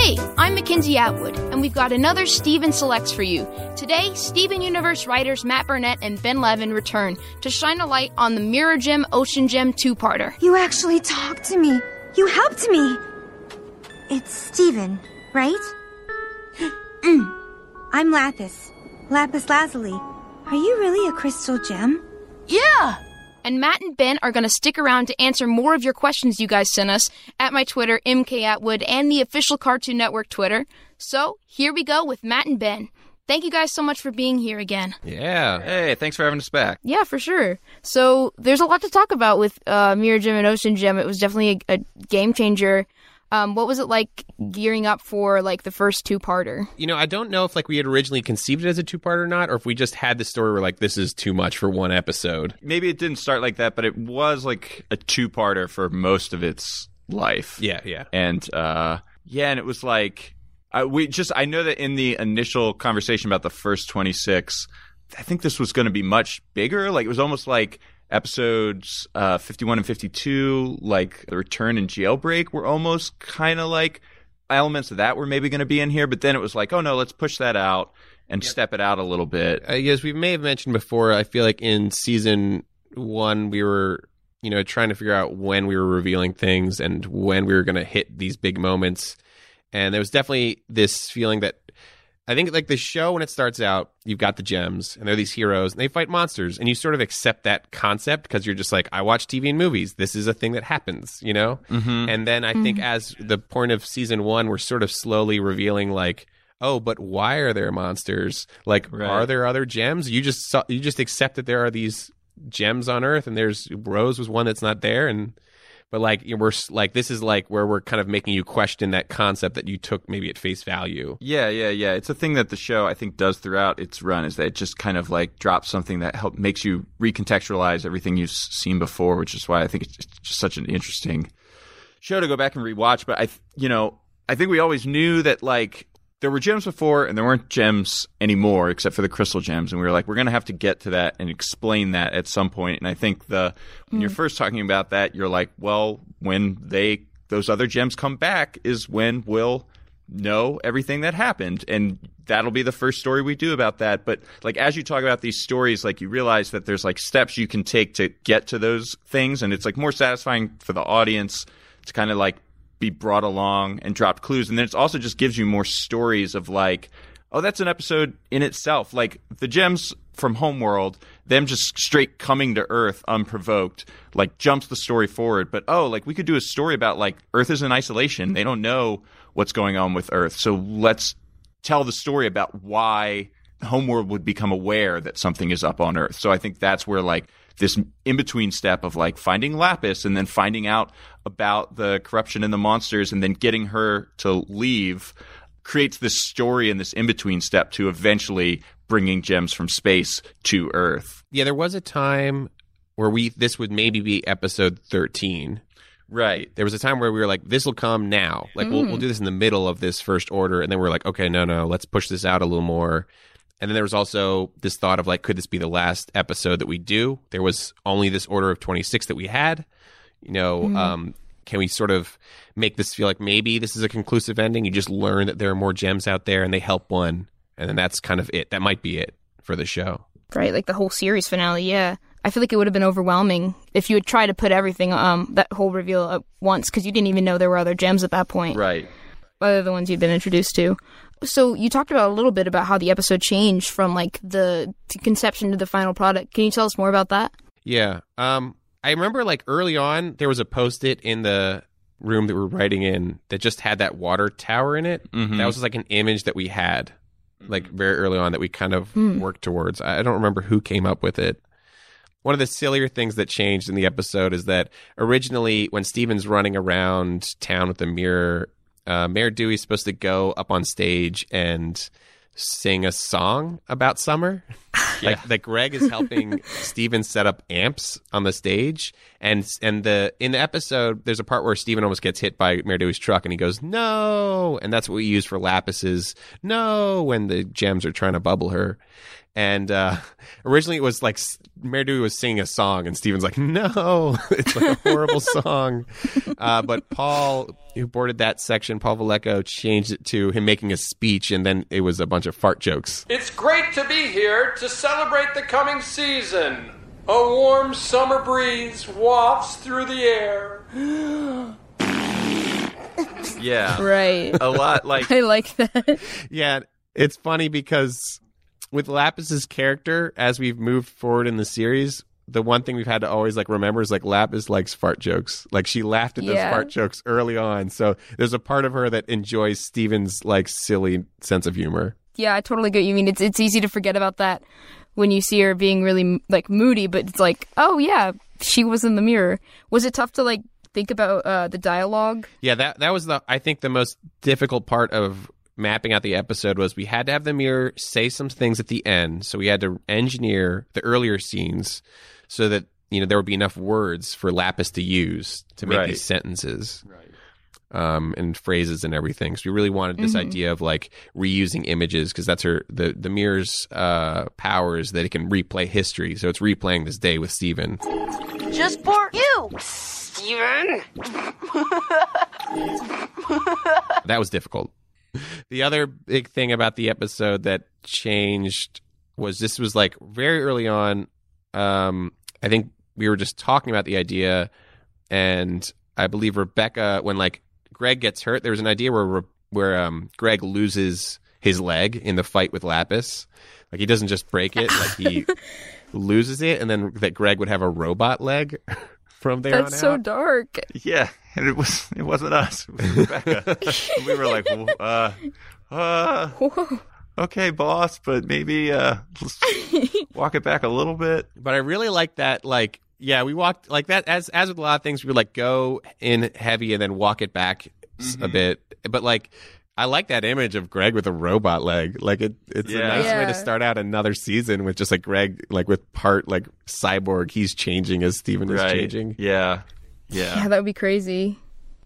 Hey, I'm Mackenzie Atwood, and we've got another Steven Selects for you. Today, Steven Universe writers Matt Burnett and Ben Levin return to shine a light on the Mirror Gem Ocean Gem two parter. You actually talked to me. You helped me. It's Steven, right? Mm. I'm Lapis. Lapis Lazuli. Are you really a crystal gem? Yeah! And Matt and Ben are going to stick around to answer more of your questions you guys sent us at my Twitter, MK Atwood, and the official Cartoon Network Twitter. So here we go with Matt and Ben. Thank you guys so much for being here again. Yeah. Hey, thanks for having us back. Yeah, for sure. So there's a lot to talk about with uh, Mirror Gem and Ocean Gem. It was definitely a, a game changer. Um, what was it like gearing up for like the first two parter? You know, I don't know if like we had originally conceived it as a two parter or not, or if we just had the story where like this is too much for one episode. Maybe it didn't start like that, but it was like a two-parter for most of its life. Yeah, yeah. and uh, yeah, and it was like I, we just I know that in the initial conversation about the first 26, I think this was going to be much bigger. Like it was almost like episodes uh, 51 and 52, like the return and jailbreak, were almost kind of like elements of that were maybe going to be in here. But then it was like, oh no, let's push that out and step it out a little bit. I guess we may have mentioned before. I feel like in season one we were, you know, trying to figure out when we were revealing things and when we were going to hit these big moments. And there was definitely this feeling that I think like the show when it starts out, you've got the gems and they're these heroes and they fight monsters and you sort of accept that concept because you're just like, I watch TV and movies. This is a thing that happens, you know? Mm-hmm. And then I think as the point of season one, we're sort of slowly revealing like, oh, but why are there monsters? Like, Right. are there other gems? You just saw, you just accept that there are these gems on Earth, and there's Rose was one that's not there, and but like we're like this is like where we're kind of making you question that concept that you took maybe at face value. Yeah, yeah, yeah. It's a thing that the show I think does throughout its run is that it just kind of like drops something that help makes you recontextualize everything you've seen before, which is why I think it's just such an interesting show to go back and rewatch. But I, you know, I think we always knew that like there were gems before and there weren't gems anymore except for the crystal gems, and we were like, we're gonna have to get to that and explain that at some point. And I think the when you're mm. first talking about that, you're like, well, when they those other gems come back is when we'll know everything that happened. And that'll be the first story we do about that. But like as you talk about these stories like you realize that there's like steps you can take to get to those things. And it's like more satisfying for the audience to kind of like be brought along and drop clues. And then it also just gives you more stories of like oh that's an episode in itself. Like the gems from homeworld them just straight coming to earth unprovoked like jumps the story forward. But oh like we could do a story about like earth is in isolation. They don't know what's going on with earth. So let's tell the story about why homeworld would become aware that something is up on earth. So i think that's where like this in between step of like finding lapis and then finding out about the corruption and the monsters and then getting her to leave creates this story and this in between step to eventually bringing gems from space to earth Yeah, there was a time where we this would maybe be episode thirteen. right There was a time where we were like, "This will come now. Like we'll we'll hmm. do this in the middle of this first order," and then we're like, "Okay, no, no, let's push this out a little more." And then there was also this thought of like, could this be the last episode that we do? There was only this order of twenty six that we had. You know, um, can we sort of make this feel like maybe this is a conclusive ending? You just learn that there are more gems out there, and they help one, and then that's kind of it. That might be it for the show. Right, like the whole series finale, yeah. I feel like it would have been overwhelming if you had tried to put everything, um, that whole reveal at once, because you didn't even know there were other gems at that point, Right. Other the ones you'd been introduced to. So you talked about a little bit about how the episode changed from like the conception to the final product. Can you tell us more about that? Yeah. Um, I remember like early on, there was a post it in the room that we were writing in that just had that water tower in it. Mhm. That was just, like an image that we had like very early on that we kind of worked towards. I I don't remember who came up with it. One of the sillier things that changed in the episode is that originally, when Steven's running around town with the mirror, uh, Mayor Dewey's supposed to go up on stage and sing a song about summer. Like, like Greg is helping Steven set up amps on the stage, and and the in the episode, there's a part where Steven almost gets hit by Mayor Dewey's truck, and he goes no, and that's what we use for Lapis's no when the gems are trying to bubble her. And uh, originally, it was like S- Mayor Dewey was singing a song, and Steven's like, "No, it's like a horrible song." Uh, but Paul, who boarded that section, Paul Villeco, changed it to him making a speech, and then it was a bunch of fart jokes. It's great to be here to celebrate the coming season. A warm summer breeze wafts through the air. Yeah. Right. A lot like I like that. Yeah, it's funny because with Lapis's character, as we've moved forward in the series, the one thing we've had to always like remember is like Lapis likes fart jokes. Like she laughed at those Yeah. fart jokes early on, so there's a part of her that enjoys Steven's like silly sense of humor. Yeah, I totally get you mean. It's it's easy to forget about that when you see her being really like moody, but it's like, oh yeah, she was in the mirror. Was it tough to like think about uh, the dialogue? Yeah, that that was the I think the most difficult part of mapping out the episode was we had to have the mirror say some things at the end, so we had to engineer the earlier scenes so that you know there would be enough words for Lapis to use to make Right. these sentences. Um, and phrases and everything. So we really wanted this idea of like reusing images because that's her the the mirror's uh, power is that it can replay history. So it's replaying this day with Steven. Just for you, Steven. that was difficult. The other big thing about the episode that changed was this was like very early on. Um, I think we were just talking about the idea, and I believe Rebecca, when like Greg gets hurt, there was an idea where where um, Greg loses his leg in the fight with Lapis. Like he doesn't just break it, like he loses it, and then that Greg would have a robot leg from there That's on so out. dark. Yeah, and it was it wasn't us. It was Rebecca. we were like, uh, uh, okay, boss, but maybe uh, let's walk it back a little bit. but I really like that. Like, yeah, we walked like that. As as with a lot of things, we would like go in heavy and then walk it back a bit. But like, I like that image of Greg with a robot leg. Like, it it's a Yeah. nice way to start out another season with just like Greg, like with part like cyborg. He's changing as Steven is changing. Yeah, yeah. Yeah, that would be crazy.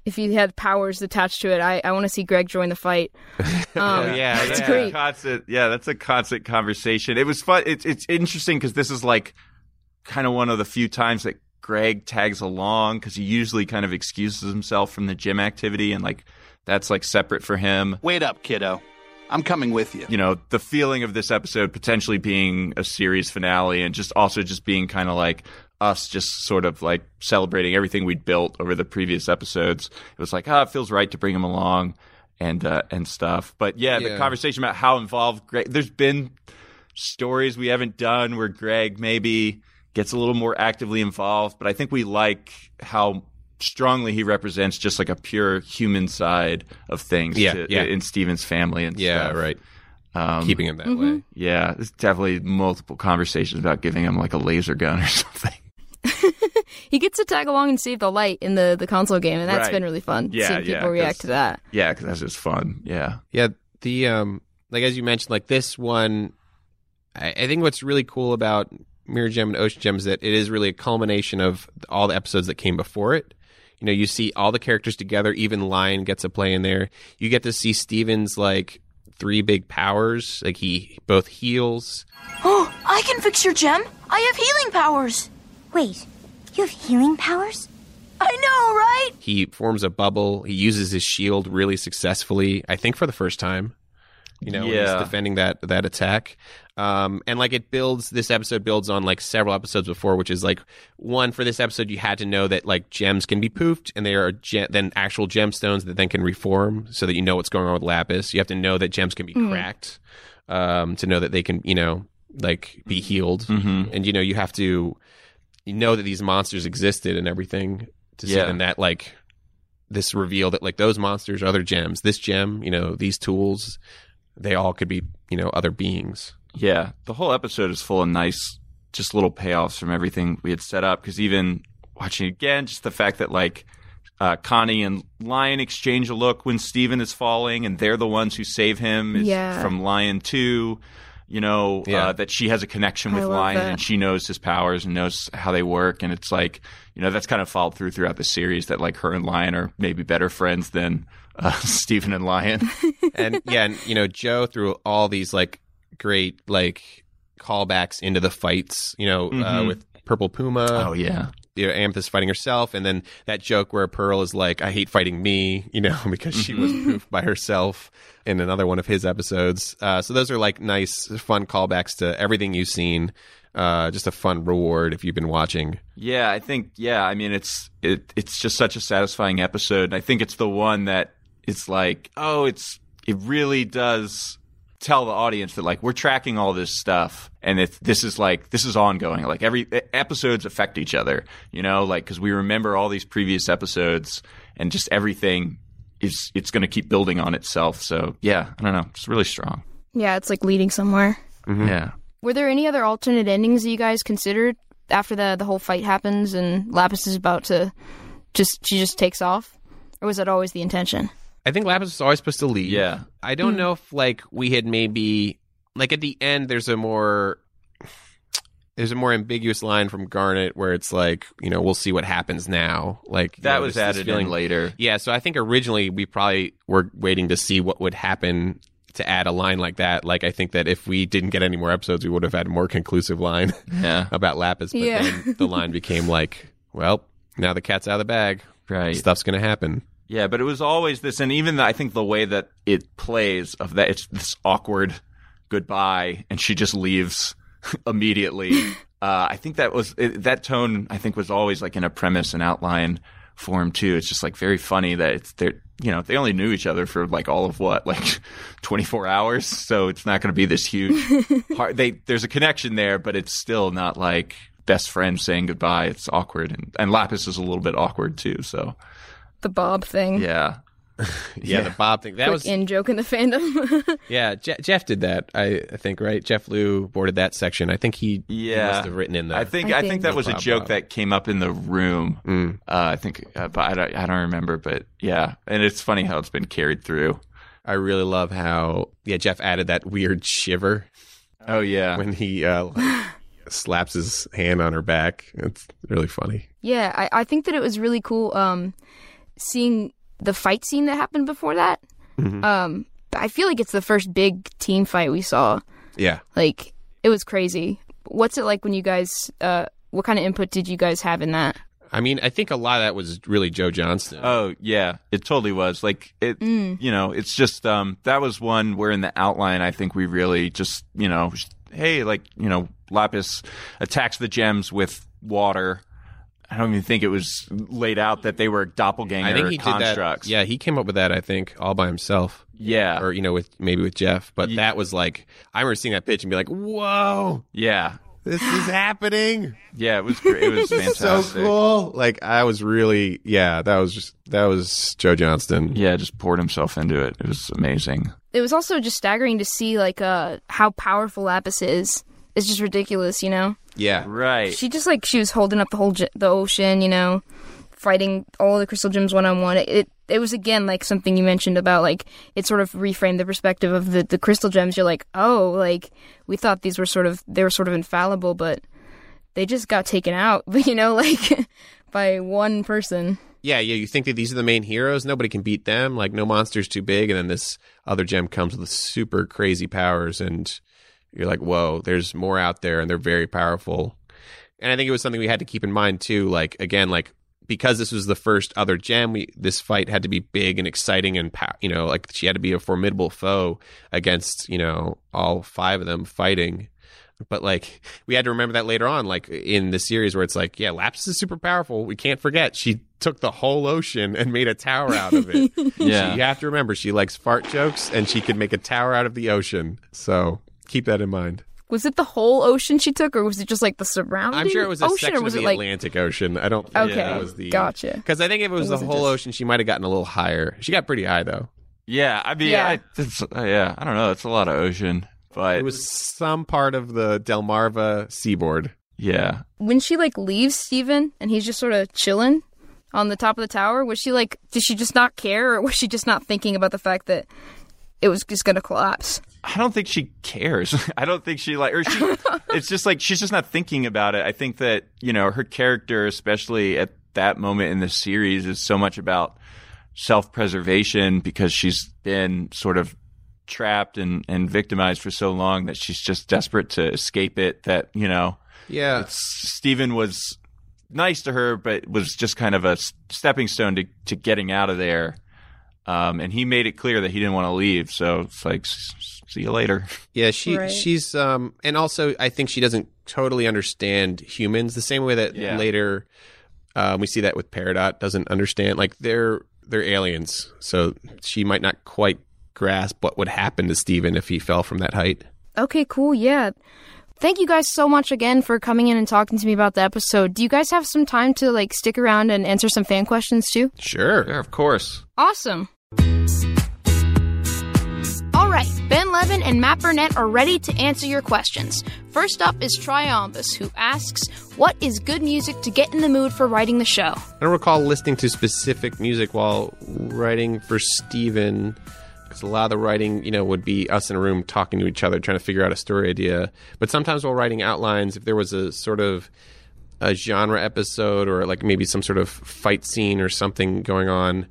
If he had powers attached to it, I, I want to see Greg join the fight. Um, yeah, that's yeah. great. Constant, yeah, that's a constant conversation. It was fun. It's it's interesting because this is like kind of one of the few times that Greg tags along because he usually kind of excuses himself from the gem activity and like that's like separate for him. Wait up, kiddo. I'm coming with you. You know, the feeling of this episode potentially being a series finale and just also just being kind of like us just sort of like celebrating everything we'd built over the previous episodes. It was like, ah, it feels right to bring him along and uh, and stuff. But yeah, the conversation about how involved Greg. There's been stories we haven't done where Greg maybe gets a little more actively involved, but I think we like how strongly he represents just like a pure human side of things Yeah, to- yeah. in Steven's family and Yeah, stuff. right. Um, Keeping him that Mm-hmm. way. yeah, there's definitely multiple conversations about giving him like a laser gun or something. He gets to tag along and save the light in the, the console game, and that's Right. been really fun. Yeah, seeing yeah, people react 'cause- to that. Yeah, because that's just fun. Yeah. Yeah, the um, like as you mentioned, like this one, I, I think what's really cool about Mirror Gem and Ocean Gem is that it is really a culmination of all the episodes that came before it. You know, you see all the characters together. Even Lion gets a play in there. You get to see Steven's like three big powers. Like he both heals. Oh, I can fix your gem. I have healing powers. Wait, you have healing powers? I know, right? He forms a bubble. He uses his shield really successfully. I think for the first time. You know, when he's defending that that attack. Um, and like it builds this episode builds on like several episodes before, which is like one for this episode you had to know that like gems can be poofed and they are ge- then actual gemstones that then can reform, so that you know what's going on with Lapis. You have to know that gems can be cracked um, to know that they can you know like be healed, and you know you have to you know that these monsters existed and everything to see Yeah. then that like this reveal that like those monsters are other gems this gem you know these tools they all could be you know other beings Yeah, the whole episode is full of nice, just little payoffs from everything we had set up. Because even watching it again, just the fact that like uh, Connie and Lion exchange a look when Steven is falling, and they're the ones who save him is Yeah. from Lion Two. You know Yeah. uh, that she has a connection with Lion, that. and she knows his powers and knows how they work. And it's like you know that's kind of followed through throughout the series that like her and Lion are maybe better friends than uh, Steven and Lion. and yeah and you know joe threw all these like great like callbacks into the fights you know uh, Mhm. with purple puma oh yeah, you know, Amethyst fighting herself, and then that joke where Pearl is like, "I hate fighting me," you know, because she was poofed by herself in another one of his episodes. Uh, so those are like nice, fun callbacks to everything you've seen. Uh, just a fun reward if you've been watching. Yeah, I think yeah, I mean it's it it's just such a satisfying episode. I think it's the one that it's like, oh, it's it really does tell the audience that like we're tracking all this stuff and it's this is like this is ongoing. Like every episodes affect each other, you know, like cuz we remember all these previous episodes and just everything is it's going to keep building on itself. So, yeah, I don't know, it's really strong. Yeah, it's like leading somewhere. Mm-hmm. Yeah. Were there any other alternate endings that you guys considered after the the whole fight happens and Lapis is about to just she just takes off, or was that always the intention? I think Lapis was always supposed to leave. Yeah. I don't hmm. know if like we had maybe like at the end there's a more there's a more ambiguous line from Garnet where it's like, you know, we'll see what happens now. Like you That know, was this added feeling- in later. Yeah, so I think originally we probably were waiting to see what would happen to add a line like that. Like I think that if we didn't get any more episodes, we would have had a more conclusive line Yeah. about Lapis. But Yeah. then the line became like, well, now the cat's out of the bag. Right. Stuff's gonna happen. Yeah, but it was always this, and even the, I think the way that it plays of that, it's this awkward goodbye, and she just leaves immediately. uh, I think that was it, that tone. I think was always like in a premise and outline form too. It's just like very funny that it's they're you know they only knew each other for like all of what like twenty four hours, so it's not going to be this huge. hard, they there's a connection there, but it's still not like best friends saying goodbye. It's awkward, and and Lapis is a little bit awkward too. So The Bob thing. yeah. Yeah, the Bob thing. That Quick was in joke in the fandom. yeah. Je- Jeff did that. I, I think right. Jeff Liu boarded that section. I think he, he Yeah. must have written in that. I think I I think, think- that was a Bob, joke Bob. that came up in the room. Mm. Uh, I think, uh, but I don't, I don't remember. But yeah, and it's funny how it's been carried through. I really love how yeah Jeff added that weird shiver Oh yeah, when he uh, like, slaps his hand on her back. It's really funny. yeah, I, I think that it was really cool um, seeing the fight scene that happened before that. Mm-hmm. Um, I feel like it's the first big team fight we saw. Yeah. Like it was crazy. What's it like when you guys? Uh, what kind of input did you guys have in that? I mean, I think a lot of that was really Joe Johnston. Oh yeah, it totally was. Like it, you know, it's just um, that was one where in the outline, I think we really just you know, hey, like you know, Lapis attacks the gems with water. I don't even think it was laid out that they were doppelganger I think he did constructs. that. Yeah, he came up with that. I think all by himself, yeah, or you know, with maybe with Jeff. But Ye- that was like I remember seeing that pitch and be like, "Whoa, yeah, this is happening! yeah. It was great. It was so cool!" Like I was really, yeah, that was just that was Joe Johnston. Yeah, just poured himself into it. It was amazing. It was also just staggering to see like uh how powerful Lapis is. It's just ridiculous, you know. Yeah, Right. She just like she was holding up the whole ge- the ocean, you know, fighting all the crystal gems one on one. It it was again like something you mentioned about like it sort of reframed the perspective of the the crystal gems. You're like, oh, like we thought these were sort of they were sort of infallible, but they just got taken out, you know, like by one person. yeah, yeah. You think that these are the main heroes? Nobody can beat them. Like no monster's too big, and then this other gem comes with super crazy powers, and you're like, whoa, there's more out there, and they're very powerful. And I think it was something we had to keep in mind too. Like again, like because this was the first other gem, we this fight had to be big and exciting and you know like she had to be a formidable foe against you know all five of them fighting. But like we had to remember that later on, like in the series where it's like, yeah, Lapis is super powerful. We can't forget she took the whole ocean and made a tower out of it. Yeah. She- you have to remember she likes fart jokes and she could make a tower out of the ocean. So keep that in mind. Was it the whole ocean she took, or was it just like the surrounding? I'm sure it was a ocean, section or was of the it like Atlantic Ocean. I don't think Okay, that was the gotcha. Because I think if it was It the wasn't whole just- ocean, she might have gotten a little higher. She got pretty high though. Yeah, I mean, Yeah. I, it's, uh, yeah, I don't know. It's a lot of ocean, but It was some part of the Delmarva seaboard. yeah, when she like leaves Steven and he's just sort of chilling on the top of the tower? Was she like, did she just not care, or was she just not thinking about the fact that it was just gonna collapse? I don't think she cares. I don't think she like, or she. it's just like she's just not thinking about it. I think that you know her character, especially at that moment in the series, is so much about self-preservation because she's been sort of trapped and and victimized for so long that she's just desperate to escape it. That you know, Yeah. Steven was nice to her, but was just kind of a stepping stone to, to getting out of there. Um, and he made it clear that he didn't want to leave. So it's like, s- s- see you later. Yeah, she Right. she's um and also I think she doesn't totally understand humans the same way that Yeah. later um, we see that with Peridot doesn't understand like they're they're aliens. So she might not quite grasp what would happen to Steven if he fell from that height. Okay, cool. Yeah. Thank you guys so much again for coming in and talking to me about the episode. Do you guys have some time to like stick around and answer some fan questions too? Sure. Yeah, of course. Awesome. All right, Ben Levin and Matt Burnett are ready to answer your questions. First up is Triumbus, who asks, What is good music to get in the mood for writing the show? I don't recall listening to specific music while writing for Steven because a lot of the writing, you know, would be us in a room talking to each other, trying to figure out a story idea. But sometimes while writing outlines, if there was a sort of a genre episode or like maybe some sort of fight scene or something going on,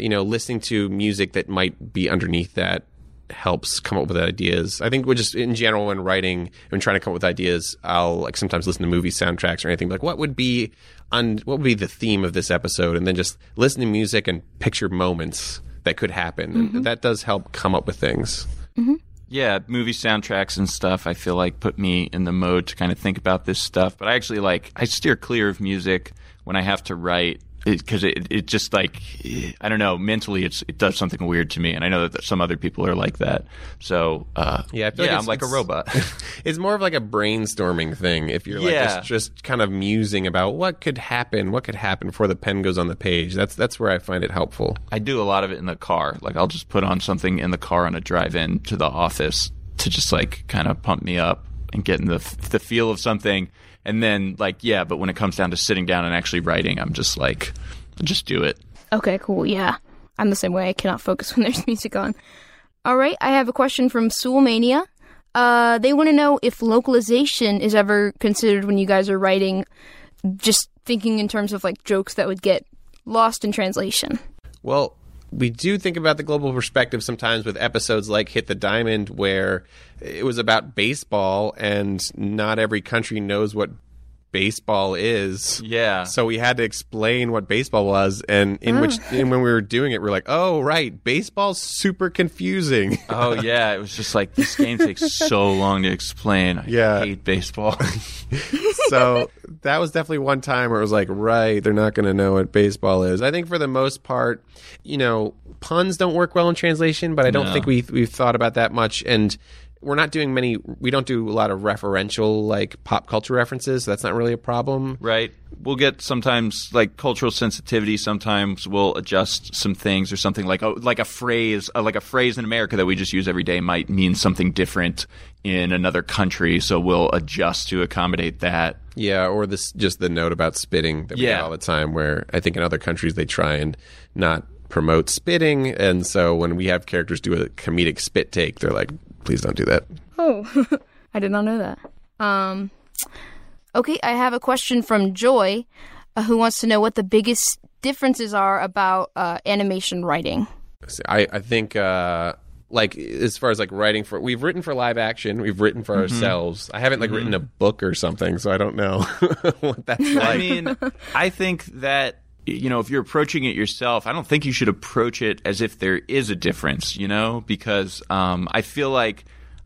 you know, listening to music that might be underneath that helps come up with ideas. I think we're just in general when writing and trying to come up with ideas, I'll like sometimes listen to movie soundtracks or anything like what would be on what would be the theme of this episode and then just listen to music and picture moments that could happen. And mm-hmm. that does help come up with things. Mm-hmm. Yeah, movie soundtracks and stuff, I feel like put me in the mode to kind of think about this stuff. But I actually like, I steer clear of music when I have to write because it, it, just like, I don't know, mentally it's, it does something weird to me. And I know that some other people are like that. So, uh, Yeah, I feel yeah, like I'm like a robot. it's more of like a brainstorming thing. If you're like Yeah. just, just kind of musing about what could happen, what could happen before the pen goes on the page. That's that's where I find it helpful. I do a lot of it in the car. Like I'll just put on something in the car on a drive in to the office to just like kind of pump me up and get in the the feel of something. And then like yeah, but when it comes down to sitting down and actually writing, I'm just like just do it. Okay, cool. Yeah. I'm the same way. I cannot focus when there's music on. All right, I have a question from Soulmania. Uh, they want to know if localization is ever considered when you guys are writing, just thinking in terms of like jokes that would get lost in translation. Well, we do think about the global perspective sometimes with episodes like Hit the Diamond, where it was about baseball, and not every country knows what baseball is. Yeah. So we had to explain what baseball was, and in which, ah. and when we were doing it, we are like, "Oh, right, baseball's super confusing." Oh yeah, it was just like this game takes so long to explain. I Yeah. hate baseball. so that was definitely one time where it was like, right, they're not going to know what baseball is. I think for the most part, you know, puns don't work well in translation, but I don't No. think we we've thought about that much and we're not doing many we don't do a lot of referential like pop culture references, so that's not really a problem. right? We'll get sometimes like cultural sensitivity. Sometimes we'll adjust some things or something like oh, like a phrase, uh, like a phrase in America that we just use every day might mean something different in another country. So we'll adjust to accommodate that. Yeah, or this just the note about spitting that we get all the time where I think in other countries they try and not promote spitting and so when we have characters do a comedic spit take, they're like, please don't do that. Oh, I did not know that. Um, okay, I have a question from Joy, uh, who wants to know what the biggest differences are about uh, animation writing. I, I think uh like as far as like writing for we've written for live action we've written for ourselves i haven't like written a book or something so i don't know what that's like I mean, I think that you know, if you're approaching it yourself, I don't think you should approach it as if there is a difference, you know, because um, I feel like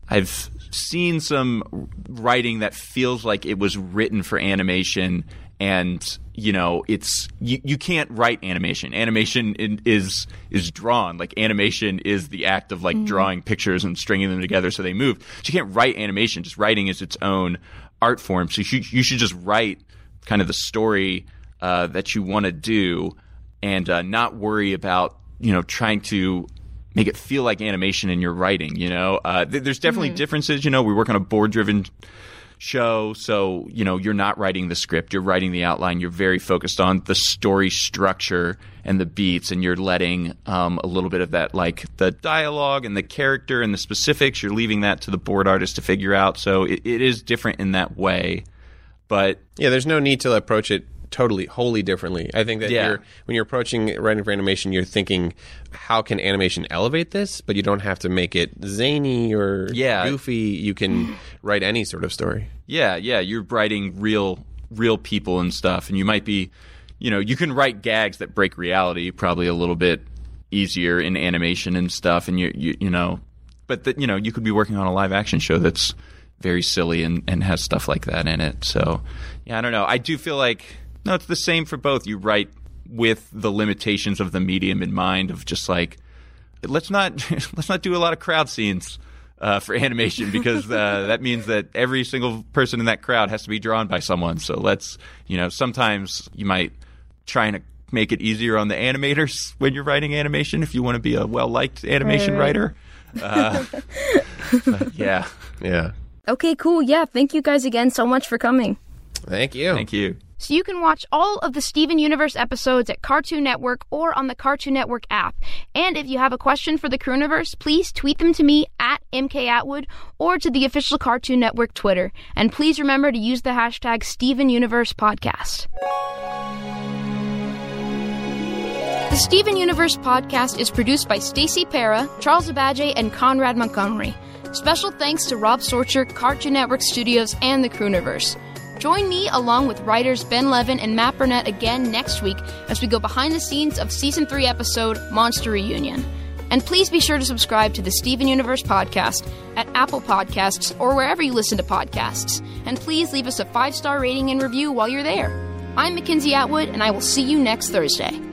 I've seen some writing that feels like it was written for animation and you know it's you, you can't write animation. Animation in, is is drawn. Like animation is the act of like mm. drawing pictures and stringing them together so they move. So you can't write animation. Just writing is its own art form. So you you should just write kind of the story uh, that you want to do and uh, not worry about you know trying to make it feel like animation in your writing. You know, uh, th- there's definitely mm-hmm. differences. You know, we work on a board driven show, so you know you're not writing the script, you're writing the outline. You're very focused on the story structure and the beats, and you're letting um, a little bit of that, like the dialogue and the character and the specifics. You're leaving that to the board artist to figure out. So it, it is different in that way. But yeah, there's no need to approach it totally wholly differently. I think that yeah. you're when you're approaching writing for animation, you're thinking how can animation elevate this, but you don't have to make it zany or yeah. goofy. You can write any sort of story. Yeah, yeah, you're writing real real people and stuff, and you might be, you know, you can write gags that break reality probably a little bit easier in animation and stuff, and you you, you know, but that you know you could be working on a live action show that's very silly and, and has stuff like that in it. So, yeah, I don't know. I do feel like no, it's the same for both. You write with the limitations of the medium in mind of just like let's not let's not do a lot of crowd scenes uh, for animation because uh, that means that every single person in that crowd has to be drawn by someone. So let's you know sometimes you might try and make it easier on the animators when you're writing animation if you want to be a well liked animation right, right. writer. Uh, yeah, yeah. Okay, cool. Yeah, thank you guys again so much for coming. Thank you. Thank you. So you can watch all of the Steven Universe episodes at Cartoon Network or on the Cartoon Network app. And if you have a question for the Crewniverse, please tweet them to me at MKAtwood or to the official Cartoon Network Twitter. And please remember to use the hashtag Steven Universe Podcast. The Steven Universe podcast is produced by Stacey Para, Charles Abadje, and Conrad Montgomery. Special thanks to Rob Sorcher, Cartoon Network Studios, and the Crewniverse. Join me along with writers Ben Levin and Matt Burnett again next week as we go behind the scenes of season 3 episode Monster Reunion. And please be sure to subscribe to the Steven Universe podcast at Apple Podcasts or wherever you listen to podcasts. And please leave us a five star rating and review while you're there. I'm Mackenzie Atwood, and I will see you next Thursday.